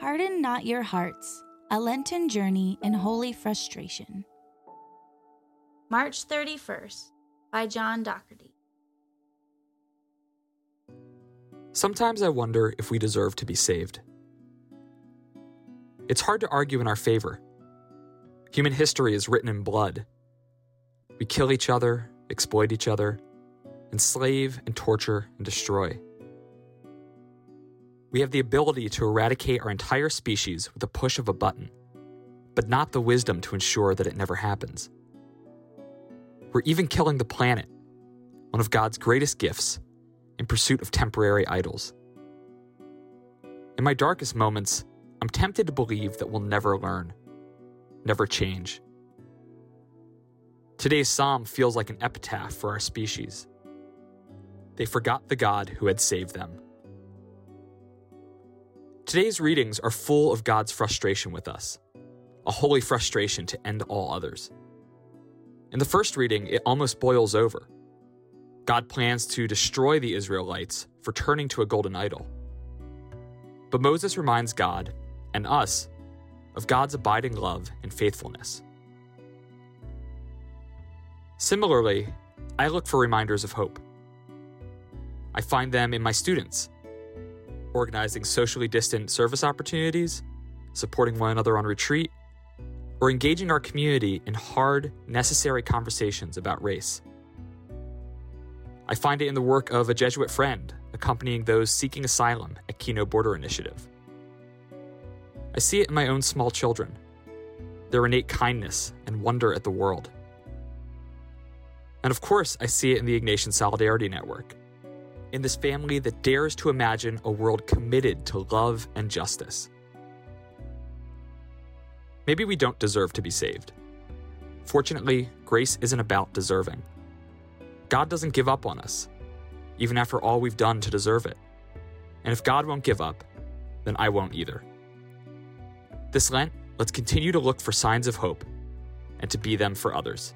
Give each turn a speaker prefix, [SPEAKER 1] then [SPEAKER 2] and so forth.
[SPEAKER 1] Harden not your hearts, a Lenten journey in holy frustration. March 31st by John Dougherty.
[SPEAKER 2] Sometimes I wonder if we deserve to be saved. It's hard to argue in our favor. Human history is written in blood. We kill each other, exploit each other, enslave and torture and destroy. We have the ability to eradicate our entire species with the push of a button, but not the wisdom to ensure that it never happens. We're even killing the planet, one of God's greatest gifts, in pursuit of temporary idols. In my darkest moments, I'm tempted to believe that we'll never learn, never change. Today's psalm feels like an epitaph for our species. They forgot the God who had saved them. Today's readings are full of God's frustration with us, a holy frustration to end all others. In the first reading, it almost boils over. God plans to destroy the Israelites for turning to a golden idol. But Moses reminds God and us of God's abiding love and faithfulness. Similarly, I look for reminders of hope. I find them in my students, organizing socially distant service opportunities, supporting one another on retreat, or engaging our community in hard, necessary conversations about race. I find it in the work of a Jesuit friend accompanying those seeking asylum at Kino Border Initiative. I see it in my own small children, their innate kindness and wonder at the world. And of course, I see it in the Ignatian Solidarity Network, in this family that dares to imagine a world committed to love and justice. Maybe we don't deserve to be saved. Fortunately, grace isn't about deserving. God doesn't give up on us, even after all we've done to deserve it. And if God won't give up, then I won't either. This Lent, let's continue to look for signs of hope and to be them for others.